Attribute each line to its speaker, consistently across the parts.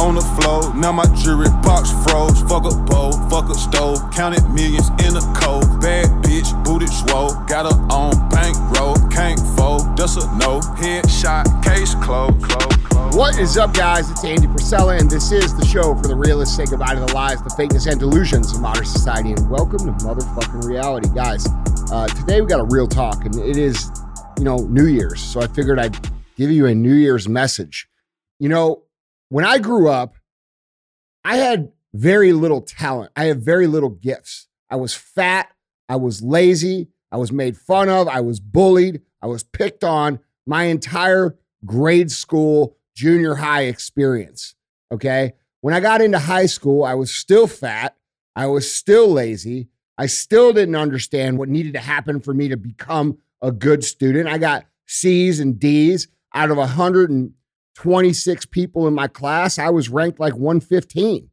Speaker 1: on the floor. Now my jewelry box froze. Fuck a bowl, fuck a stove. Counted millions in a cold. Bad bitch, booty swole. Got her on bankroll. Can't fold, that's a no. Headshot, case closed. Close, close.
Speaker 2: What is up, guys? It's Andy Frisella, and this is the show for the realists. Say goodbye to the lies, the fakeness, and delusions of modern society. And welcome to motherfucking reality, guys. Uh, today we got a real talk, and it is, you know, New Year's. So I figured I'd give you a New Year's message. You know, when I grew up, I had very little talent. I had very little gifts. I was fat. I was lazy. I was made fun of. I was bullied. I was picked on my entire grade school, junior high experience. Okay. When I got into high school, I was still fat. I was still lazy. I still didn't understand what needed to happen for me to become a good student. I got C's and D's out of 126 people in my class. I was ranked like 115.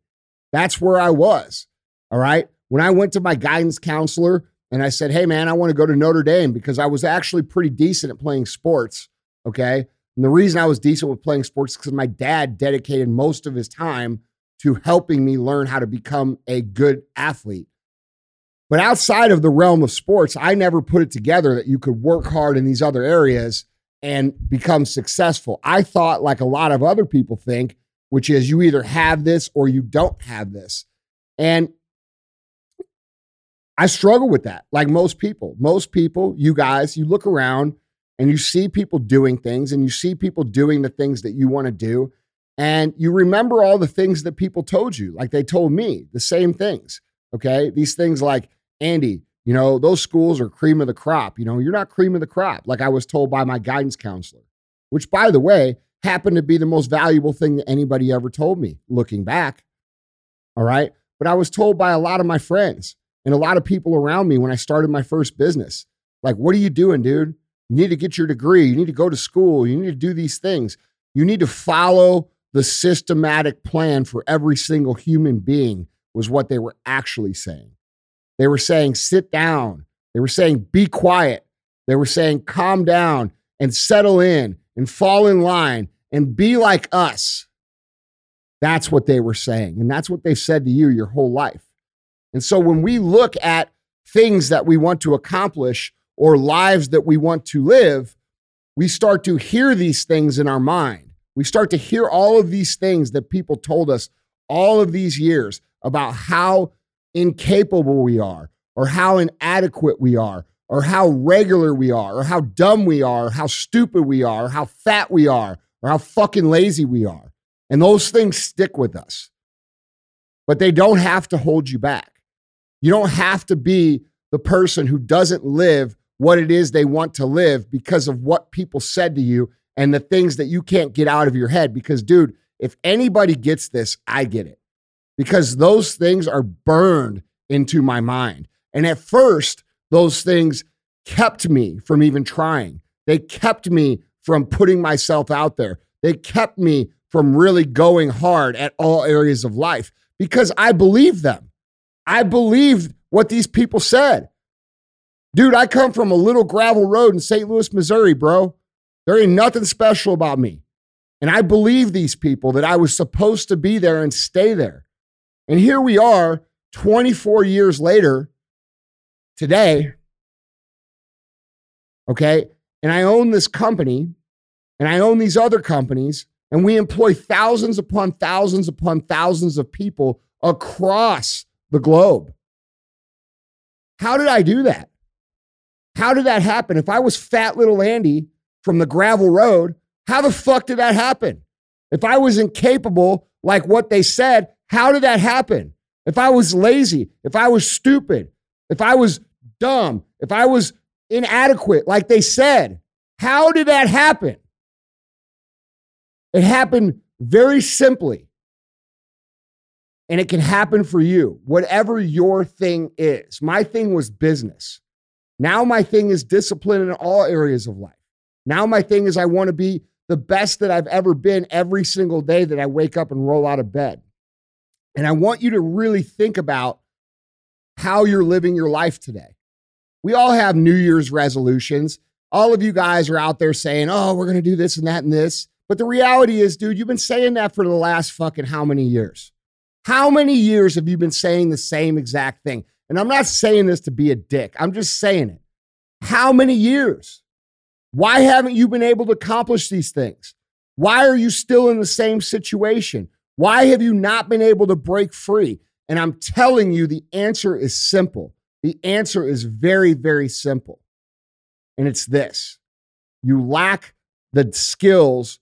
Speaker 2: That's where I was. All right. When I went to my guidance counselor and I said, Hey, man, I want to go to Notre Dame because I was actually pretty decent at playing sports. Okay. And the reason I was decent with playing sports is because my dad dedicated most of his time to helping me learn how to become a good athlete. But outside of the realm of sports, I never put it together that you could work hard in these other areas and become successful. I thought, like a lot of other people think, which is you either have this or you don't have this. And I struggle with that, like most people. Most people, you guys, you look around and you see people doing things and you see people doing the things that you want to do. And you remember all the things that people told you, like they told me the same things. Okay. These things like, Andy, you know, those schools are cream of the crop. You know, you're not cream of the crop, like I was told by my guidance counselor, which, by the way, happened to be the most valuable thing that anybody ever told me looking back. All right. But I was told by a lot of my friends and a lot of people around me when I started my first business like, what are you doing, dude? You need to get your degree. You need to go to school. You need to do these things. You need to follow the systematic plan for every single human being, was what they were actually saying. They were saying, sit down. They were saying, be quiet. They were saying, calm down and settle in and fall in line and be like us. That's what they were saying. And that's what they've said to you your whole life. And so when we look at things that we want to accomplish or lives that we want to live, we start to hear these things in our mind. We start to hear all of these things that people told us all of these years about how incapable we are, or how inadequate we are, or how regular we are, or how dumb we are, or how stupid we are, or how fat we are, or how fucking lazy we are. And those things stick with us. But they don't have to hold you back. You don't have to be the person who doesn't live what it is they want to live because of what people said to you and the things that you can't get out of your head. Because, dude, if anybody gets this, I get it. Because those things are burned into my mind. And at first, those things kept me from even trying. They kept me from putting myself out there. They kept me from really going hard at all areas of life because I believed them. I believed what these people said. Dude, I come from a little gravel road in St. Louis, Missouri, bro. There ain't nothing special about me. And I believe these people that I was supposed to be there and stay there. And here we are 24 years later today. Okay. And I own this company and I own these other companies, and we employ thousands upon thousands upon thousands of people across the globe. How did I do that? How did that happen? If I was fat little Andy from the gravel road, how the fuck did that happen? If I was incapable, like what they said, how did that happen? If I was lazy, if I was stupid, if I was dumb, if I was inadequate, like they said, how did that happen? It happened very simply. And it can happen for you, whatever your thing is. My thing was business. Now my thing is discipline in all areas of life. Now my thing is I want to be the best that I've ever been every single day that I wake up and roll out of bed. And I want you to really think about how you're living your life today. We all have New Year's resolutions. All of you guys are out there saying, oh, we're going to do this and that and this. But the reality is, dude, you've been saying that for the last fucking how many years? How many years have you been saying the same exact thing? And I'm not saying this to be a dick, I'm just saying it. How many years? Why haven't you been able to accomplish these things? Why are you still in the same situation? Why have you not been able to break free? And I'm telling you, the answer is simple. The answer is very, very simple. And it's this you lack the skills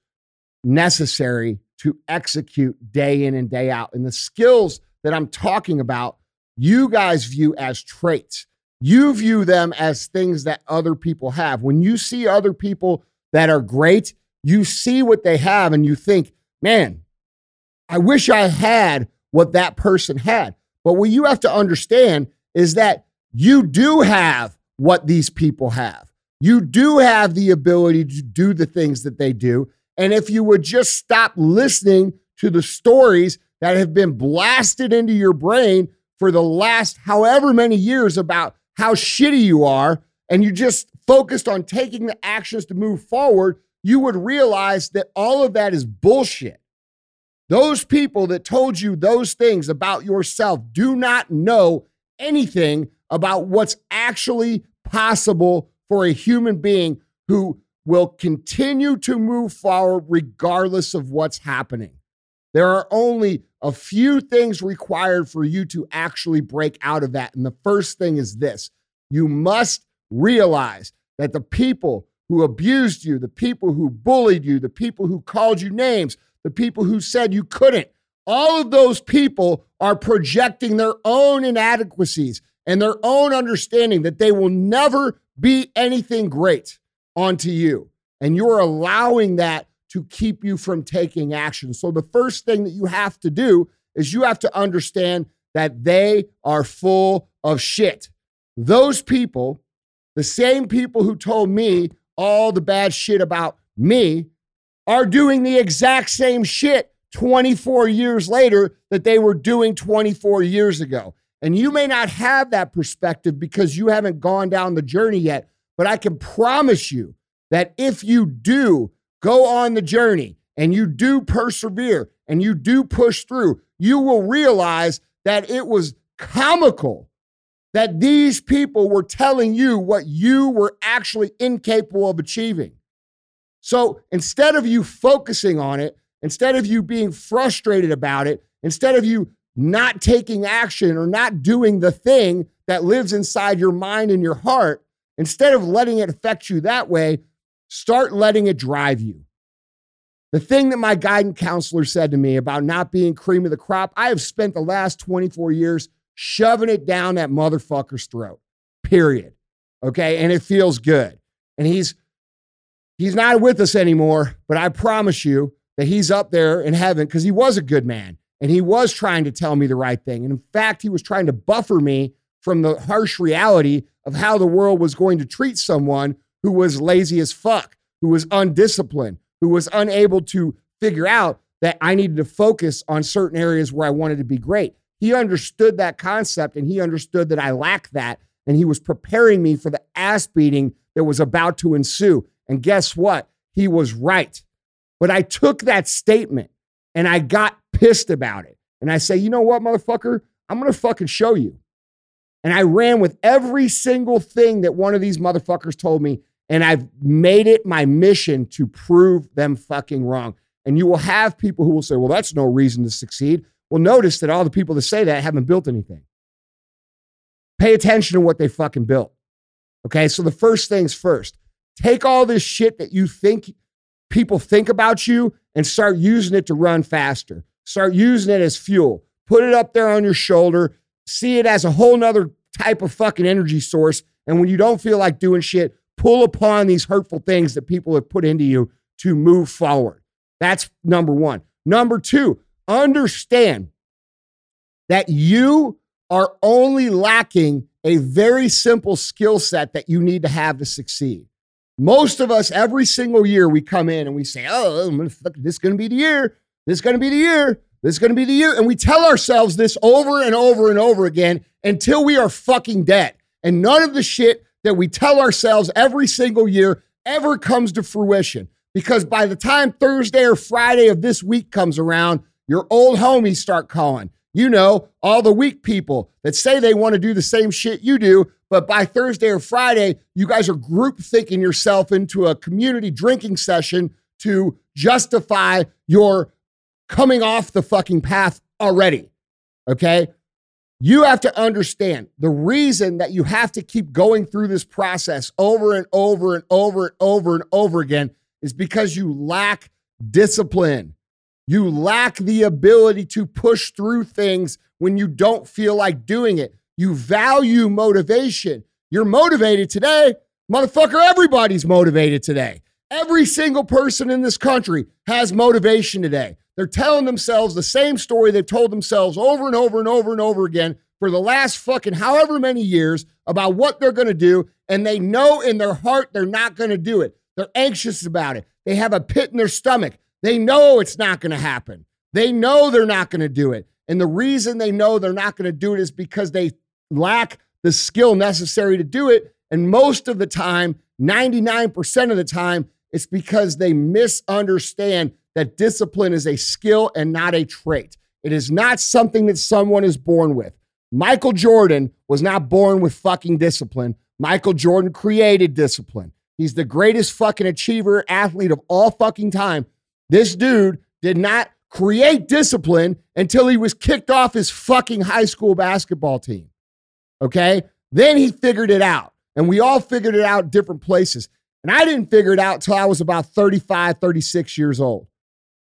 Speaker 2: necessary to execute day in and day out. And the skills that I'm talking about, you guys view as traits. You view them as things that other people have. When you see other people that are great, you see what they have and you think, man, I wish I had what that person had. But what you have to understand is that you do have what these people have. You do have the ability to do the things that they do. And if you would just stop listening to the stories that have been blasted into your brain for the last however many years about how shitty you are, and you just focused on taking the actions to move forward, you would realize that all of that is bullshit. Those people that told you those things about yourself do not know anything about what's actually possible for a human being who will continue to move forward regardless of what's happening. There are only a few things required for you to actually break out of that. And the first thing is this you must realize that the people who abused you, the people who bullied you, the people who called you names, the people who said you couldn't, all of those people are projecting their own inadequacies and their own understanding that they will never be anything great onto you. And you're allowing that to keep you from taking action. So, the first thing that you have to do is you have to understand that they are full of shit. Those people, the same people who told me all the bad shit about me, are doing the exact same shit 24 years later that they were doing 24 years ago. And you may not have that perspective because you haven't gone down the journey yet. But I can promise you that if you do go on the journey and you do persevere and you do push through, you will realize that it was comical that these people were telling you what you were actually incapable of achieving. So instead of you focusing on it, instead of you being frustrated about it, instead of you not taking action or not doing the thing that lives inside your mind and your heart, instead of letting it affect you that way, start letting it drive you. The thing that my guidance counselor said to me about not being cream of the crop, I have spent the last 24 years shoving it down that motherfucker's throat. Period. Okay? And it feels good. And he's he's not with us anymore, but I promise you that he's up there in heaven because he was a good man and he was trying to tell me the right thing. And in fact, he was trying to buffer me from the harsh reality of how the world was going to treat someone who was lazy as fuck, who was undisciplined, who was unable to figure out that I needed to focus on certain areas where I wanted to be great. He understood that concept and he understood that I lacked that. And he was preparing me for the ass beating that was about to ensue. And guess what? He was right. But I took that statement and I got pissed about it. And I say, you know what, motherfucker? I'm going to fucking show you. And I ran with every single thing that one of these motherfuckers told me. And I've made it my mission to prove them fucking wrong. And you will have people who will say, well, that's no reason to succeed. Well, notice that all the people that say that haven't built anything. Pay attention to what they fucking built. Okay. So the first things first take all this shit that you think people think about you and start using it to run faster. Start using it as fuel. Put it up there on your shoulder. See it as a whole nother type of fucking energy source. And when you don't feel like doing shit, pull upon these hurtful things that people have put into you to move forward. That's number one. Number two, understand that you are only lacking a very simple skill set that you need to have to succeed. Most of us, every single year, we come in and we say, Oh, this is going to be the year. This is going to be the year. This is going to be the year. And we tell ourselves this over and over and over again until we are fucking dead. And none of the shit that we tell ourselves every single year ever comes to fruition. Because by the time Thursday or Friday of this week comes around, your old homies start calling. You know, all the weak people that say they want to do the same shit you do, but by Thursday or Friday, you guys are group thinking yourself into a community drinking session to justify your coming off the fucking path already. Okay. You have to understand the reason that you have to keep going through this process over and over and over and over and over again is because you lack discipline. You lack the ability to push through things when you don't feel like doing it. You value motivation. You're motivated today. Motherfucker, everybody's motivated today. Every single person in this country has motivation today. They're telling themselves the same story they've told themselves over and over and over and over again for the last fucking however many years about what they're going to do. And they know in their heart they're not going to do it. They're anxious about it. They have a pit in their stomach. They know it's not going to happen. They know they're not going to do it. And the reason they know they're not going to do it is because they lack the skill necessary to do it. And most of the time, 99% of the time, it's because they misunderstand that discipline is a skill and not a trait. It is not something that someone is born with. Michael Jordan was not born with fucking discipline. Michael Jordan created discipline. He's the greatest fucking achiever athlete of all fucking time. This dude did not create discipline until he was kicked off his fucking high school basketball team. Okay? Then he figured it out. And we all figured it out different places. And I didn't figure it out till I was about 35, 36 years old.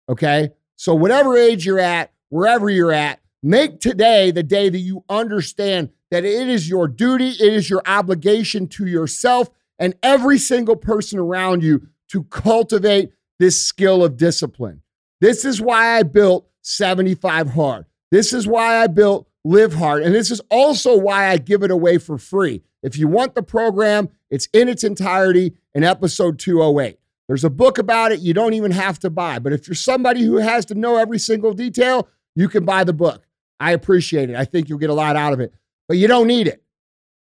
Speaker 2: Okay? So, whatever age you're at, wherever you're at, make today the day that you understand that it is your duty, it is your obligation to yourself and every single person around you to cultivate this skill of discipline. This is why I built 75 Hard. This is why I built Live Hard. And this is also why I give it away for free. If you want the program, it's in its entirety in episode 208. There's a book about it you don't even have to buy. But if you're somebody who has to know every single detail, you can buy the book. I appreciate it. I think you'll get a lot out of it, but you don't need it.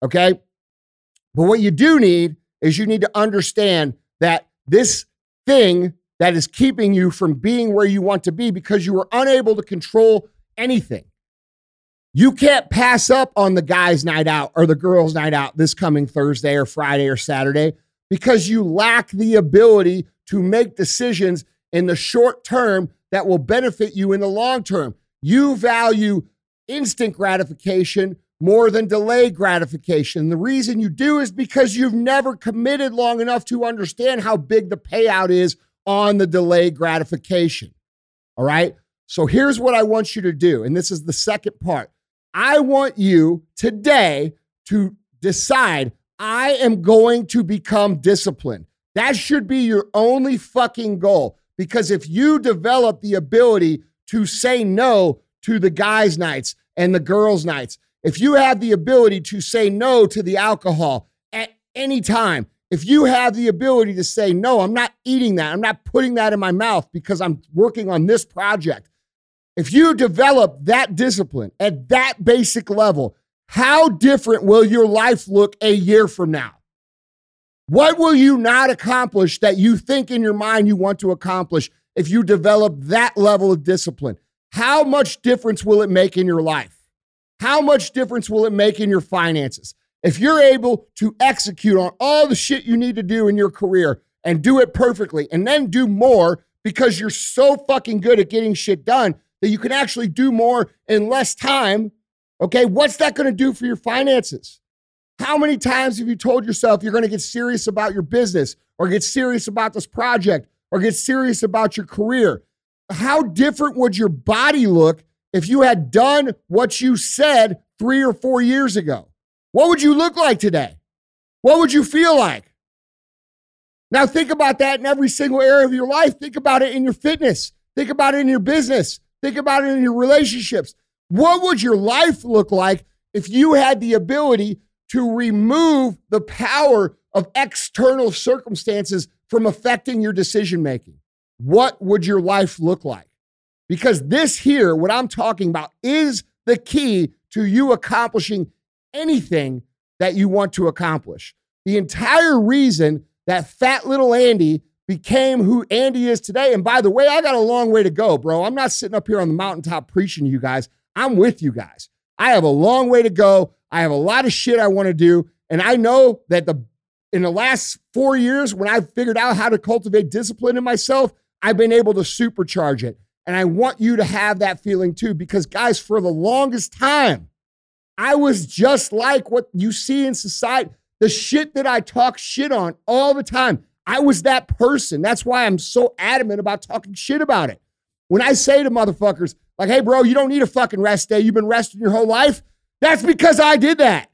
Speaker 2: Okay. But what you do need is you need to understand that this thing that is keeping you from being where you want to be because you were unable to control anything. You can't pass up on the guys' night out or the girls' night out this coming Thursday or Friday or Saturday because you lack the ability to make decisions in the short term that will benefit you in the long term. You value instant gratification more than delayed gratification. The reason you do is because you've never committed long enough to understand how big the payout is on the delayed gratification. All right. So here's what I want you to do. And this is the second part. I want you today to decide I am going to become disciplined. That should be your only fucking goal. Because if you develop the ability to say no to the guys' nights and the girls' nights, if you have the ability to say no to the alcohol at any time, if you have the ability to say, no, I'm not eating that, I'm not putting that in my mouth because I'm working on this project. If you develop that discipline at that basic level, how different will your life look a year from now? What will you not accomplish that you think in your mind you want to accomplish if you develop that level of discipline? How much difference will it make in your life? How much difference will it make in your finances? If you're able to execute on all the shit you need to do in your career and do it perfectly and then do more because you're so fucking good at getting shit done that you can actually do more in less time, okay, what's that to do for your finances? How many times have you told yourself you're to get serious about your business or get serious about this project or get serious about your career? How different would your body look if you had done what you said three or four years ago? What would you look like today? What would you feel like? Now, think about that in every single area of your life. Think about it in your fitness. Think about it in your business. Think about it in your relationships. What would your life look like if you had the ability to remove the power of external circumstances from affecting your decision making? What would your life look like? Because this here, what I'm talking about, is the key to you accomplishing anything that you want to accomplish. The entire reason that fat little Andy became who Andy is today. And by the way, I got a long way to go, bro. I'm not sitting up here on the mountaintop preaching to you guys. I'm with you guys. I have a long way to go. I have a lot of shit I want to do. And I know that the in the last four years, when I've figured out how to cultivate discipline in myself, I've been able to supercharge it. And I want you to have that feeling too, because guys, for the longest time, I was just like what you see in society. The shit that I talk shit on all the time. I was that person. That's why I'm so adamant about talking shit about it. When I say to motherfuckers, like, hey, bro, you don't need a fucking rest day. You've been resting your whole life. That's because I did that.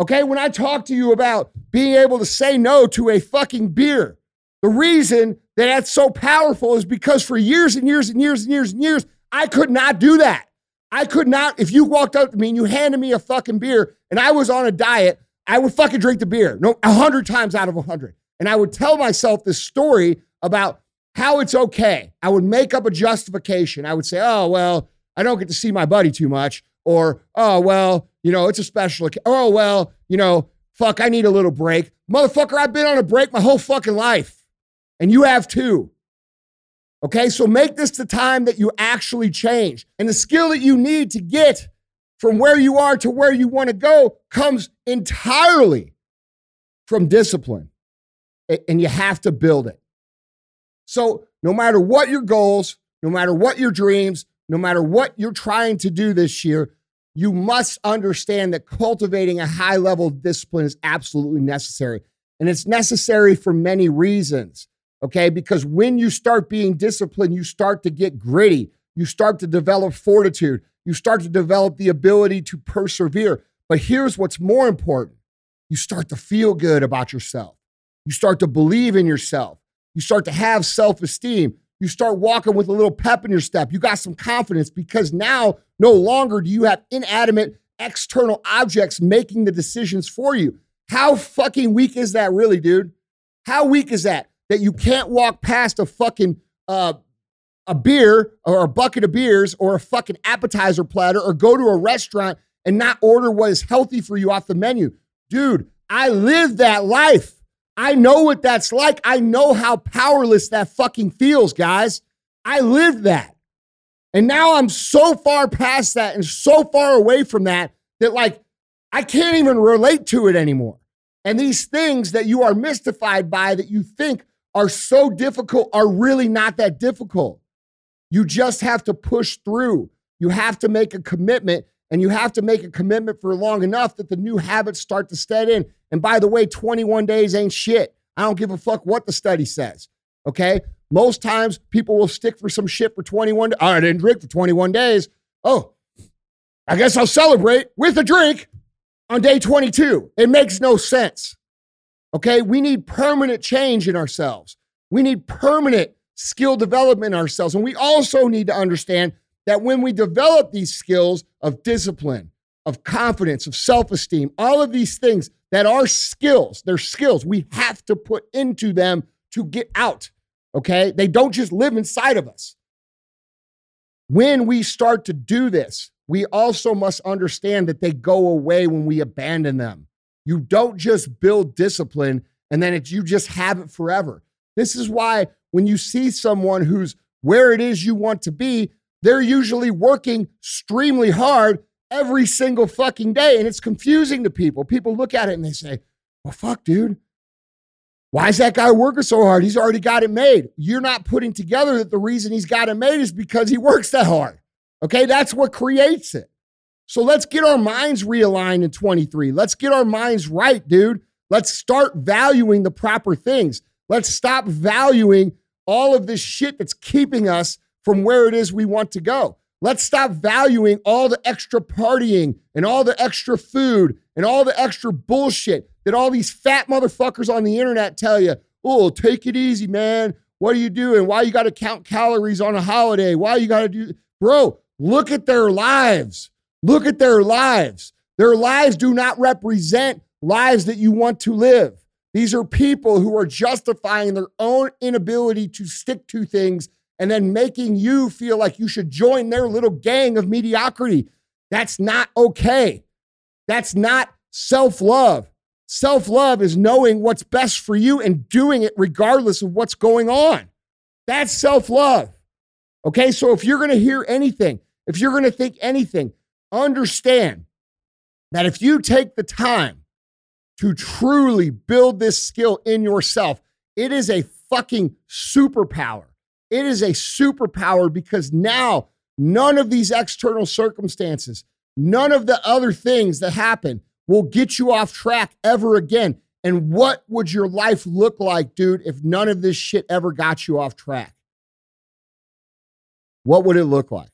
Speaker 2: Okay. When I talk to you about being able to say no to a fucking beer, the reason that that's so powerful is because for years and years and years and years and years, I could not do that. I could not, if you walked up to me and you handed me a fucking beer and I was on a diet, I would fucking drink the beer. No, a hundred times out of a hundred. And I would tell myself this story about how it's okay. I would make up a justification. I would say, oh, well, I don't get to see my buddy too much. Or, oh, well, you know, it's a special, occasion. oh, well, you know, fuck, I need a little break. Motherfucker, I've been on a break my whole fucking life. And you have too. Okay, so make this the time that you actually change. And the skill that you need to get from where you are to where you want to go comes entirely from discipline. And you have to build it. So, no matter what your goals, no matter what your dreams, no matter what you're trying to do this year, you must understand that cultivating a high level of discipline is absolutely necessary. And it's necessary for many reasons. Okay. Because when you start being disciplined, you start to get gritty. You start to develop fortitude. You start to develop the ability to persevere. But here's what's more important you start to feel good about yourself. You start to believe in yourself. You start to have self esteem. You start walking with a little pep in your step. You got some confidence because now no longer do you have inanimate external objects making the decisions for you. How fucking weak is that, really, dude? How weak is that? That you can't walk past a fucking uh, a beer or a bucket of beers or a fucking appetizer platter or go to a restaurant and not order what is healthy for you off the menu. Dude, I live that life. I know what that's like. I know how powerless that fucking feels, guys. I lived that. And now I'm so far past that and so far away from that that, like, I can't even relate to it anymore. And these things that you are mystified by that you think are so difficult are really not that difficult. You just have to push through. You have to make a commitment, and you have to make a commitment for long enough that the new habits start to set in. And by the way, 21 days ain't shit. I don't give a fuck what the study says. Okay. Most times people will stick for some shit for 21 days. Oh, I didn't drink for 21 days. Oh, I guess I'll celebrate with a drink on day 22. It makes no sense. Okay. We need permanent change in ourselves. We need permanent skill development in ourselves. And we also need to understand that when we develop these skills of discipline, of confidence, of self esteem, all of these things that are skills, they're skills we have to put into them to get out. Okay. They don't just live inside of us. When we start to do this, we also must understand that they go away when we abandon them. You don't just build discipline and then you just have it forever. This is why when you see someone who's where it is you want to be, they're usually working extremely hard every single fucking day. And it's confusing to people. People look at it and they say, well, fuck, dude. Why is that guy working so hard? He's already got it made. You're not putting together that the reason he's got it made is because he works that hard. Okay. That's what creates it. So let's get our minds realigned in 23. Let's get our minds right, dude. Let's start valuing the proper things. Let's stop valuing all of this shit that's keeping us from where it is we want to go. Let's stop valuing all the extra partying and all the extra food and all the extra bullshit that all these fat motherfuckers on the internet tell you. Oh, take it easy, man. What are you doing? Why you got to count calories on a holiday? Why you got to do Bro, look at their lives. Look at their lives. Their lives do not represent lives that you want to live. These are people who are justifying their own inability to stick to things and then making you feel like you should join their little gang of mediocrity. That's not okay. That's not self love. Self love is knowing what's best for you and doing it regardless of what's going on. That's self love. Okay, so if you're to hear anything, if you're to think anything, understand that if you take the time to truly build this skill in yourself, it is a fucking superpower. It is a superpower because now none of these external circumstances, none of the other things that happen will get you off track ever again. And what would your life look like, dude, if none of this shit ever got you off track? What would it look like?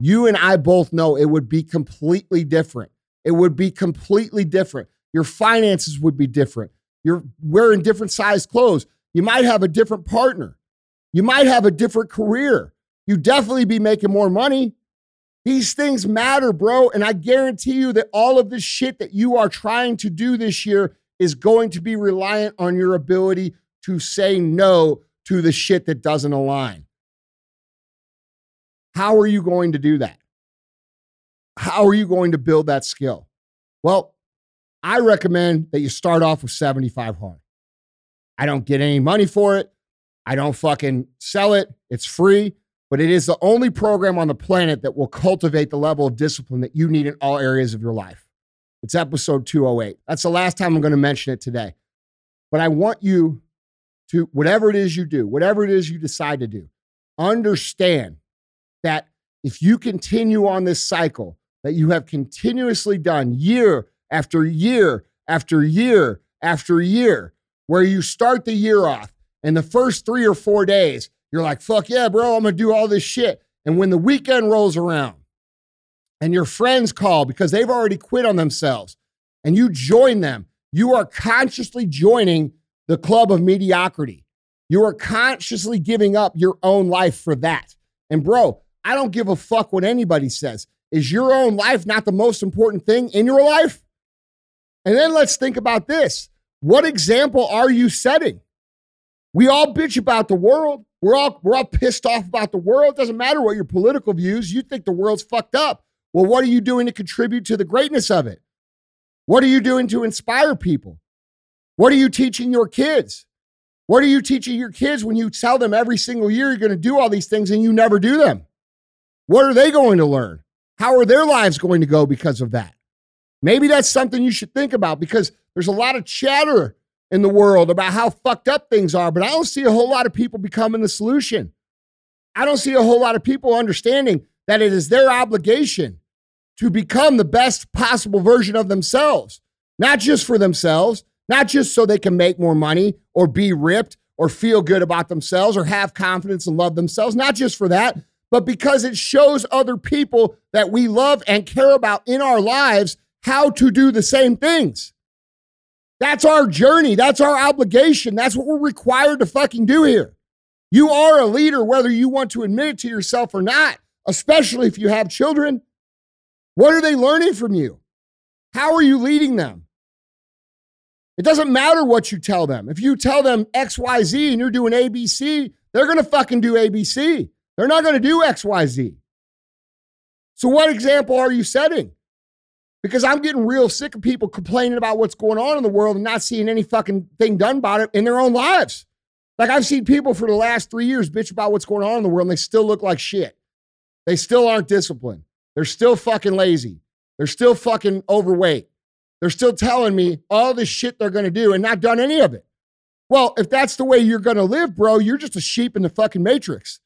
Speaker 2: You and I both know it would be completely different. It would be completely different. Your finances would be different. You're wearing different size clothes. You might have a different partner. You might have a different career. You definitely be making more money. These things matter, bro. And I guarantee you that all of this shit that you are trying to do this year is going to be reliant on your ability to say no to the shit that doesn't align. How are you going to do that? How are you going to build that skill? Well, I recommend that you start off with 75 hard. I don't get any money for it. I don't fucking sell it. It's free, but it is the only program on the planet that will cultivate the level of discipline that you need in all areas of your life. It's episode 208. That's the last time I'm going to mention it today. But I want you to, whatever it is you do, whatever it is you decide to do, understand that if you continue on this cycle that you have continuously done year after year after year after year, where you start the year off and the first three or four days, you're like, fuck yeah, bro, I'm gonna do all this shit. And when the weekend rolls around and your friends call because they've already quit on themselves and you join them, you are consciously joining the club of mediocrity. You are consciously giving up your own life for that. And bro, I don't give a fuck what anybody says. Is your own life not the most important thing in your life? And then let's think about this. What example are you setting? We all bitch about the world. We're all we're all pissed off about the world. Doesn't matter what your political views. You think the world's fucked up. Well, what are you doing to contribute to the greatness of it? What are you doing to inspire people? What are you teaching your kids? What are you teaching your kids when you tell them every single year you're going to do all these things and you never do them? What are they going to learn? How are their lives going to go because of that? Maybe that's something you should think about because there's a lot of chatter in the world about how fucked up things are, but I don't see a whole lot of people becoming the solution. I don't see a whole lot of people understanding that it is their obligation to become the best possible version of themselves, not just for themselves, not just so they can make more money or be ripped or feel good about themselves or have confidence and love themselves, not just for that, but because it shows other people that we love and care about in our lives how to do the same things. That's our journey. That's our obligation. That's what we're required to fucking do here. You are a leader, whether you want to admit it to yourself or not, especially if you have children. What are they learning from you? How are you leading them? It doesn't matter what you tell them. If you tell them XYZ and you're doing ABC, they're going to fucking do ABC. They're not going to do XYZ. So, what example are you setting? Because I'm getting real sick of people complaining about what's going on in the world and not seeing any fucking thing done about it in their own lives. Like, I've seen people for the last three years bitch about what's going on in the world and they still look like shit. They still aren't disciplined. They're still fucking lazy. They're still fucking overweight. They're still telling me all this shit they're going to do and not done any of it. Well, if that's the way you're going to live, bro, you're just a sheep in the fucking matrix.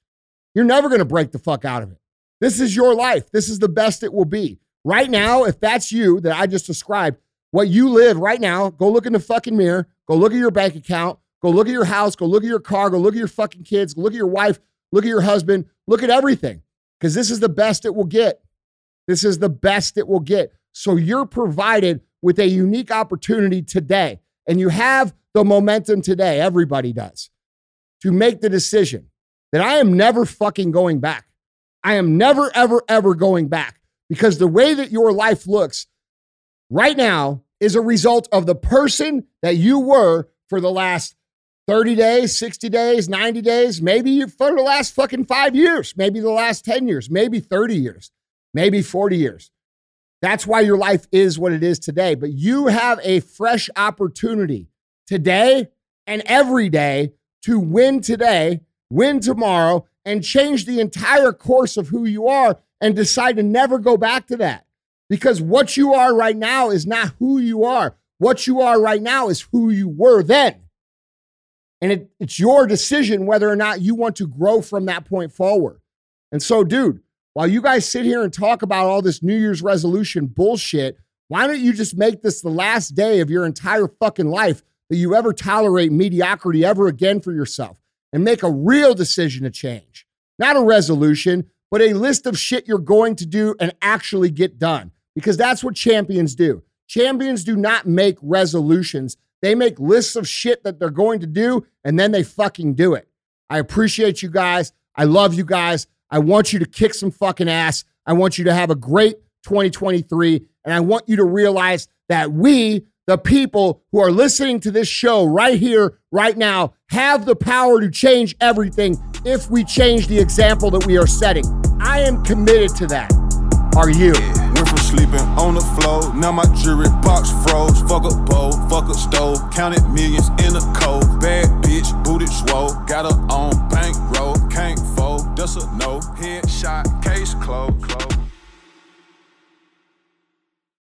Speaker 2: You're never going to break the fuck out of it. This is your life. This is the best it will be. Right now, if that's you that I just described, what you live right now, go look in the fucking mirror, go look at your bank account, go look at your house, go look at your car, go look at your fucking kids, look at your wife, look at your husband, look at everything. Because this is the best it will get. This is the best it will get. So you're provided with a unique opportunity today, and you have the momentum today. Everybody does to make the decision that I am never fucking going back. I am never, ever, ever going back because the way that your life looks right now is a result of the person that you were for the last 30 days, 60 days, 90 days, maybe for the last fucking five years, maybe the last 10 years, maybe 30 years, maybe 40 years. That's why your life is what it is today. But you have a fresh opportunity today and every day to win today, win tomorrow, and change the entire course of who you are and decide to never go back to that. Because what you are right now is not who you are. What you are right now is who you were then. And it, it's your decision whether or not you want to grow from that point forward. And so, dude, while you guys sit here and talk about all this New Year's resolution bullshit, why don't you just make this the last day of your entire fucking life that you ever tolerate mediocrity ever again for yourself and make a real decision to change? Not a resolution, but a list of shit you're going to do and actually get done because that's what champions do. Champions do not make resolutions. They make lists of shit that they're going to do and then they fucking do it. I appreciate you guys. I love you guys. I want you to kick some fucking ass. I want you to have a great 2023. And I want you to realize that we, the people who are listening to this show right here, right now, have the power to change everything if we change the example that we are setting. I am committed to that. Are you? Yeah.
Speaker 1: Went from sleeping on the floor, now my jewelry box froze. Fuck a bowl, fuck a stove, counted millions in a cold. Bad bitch, booted swole, got her on bankroll, can't fold, that's a no. Headshot, case closed. closed.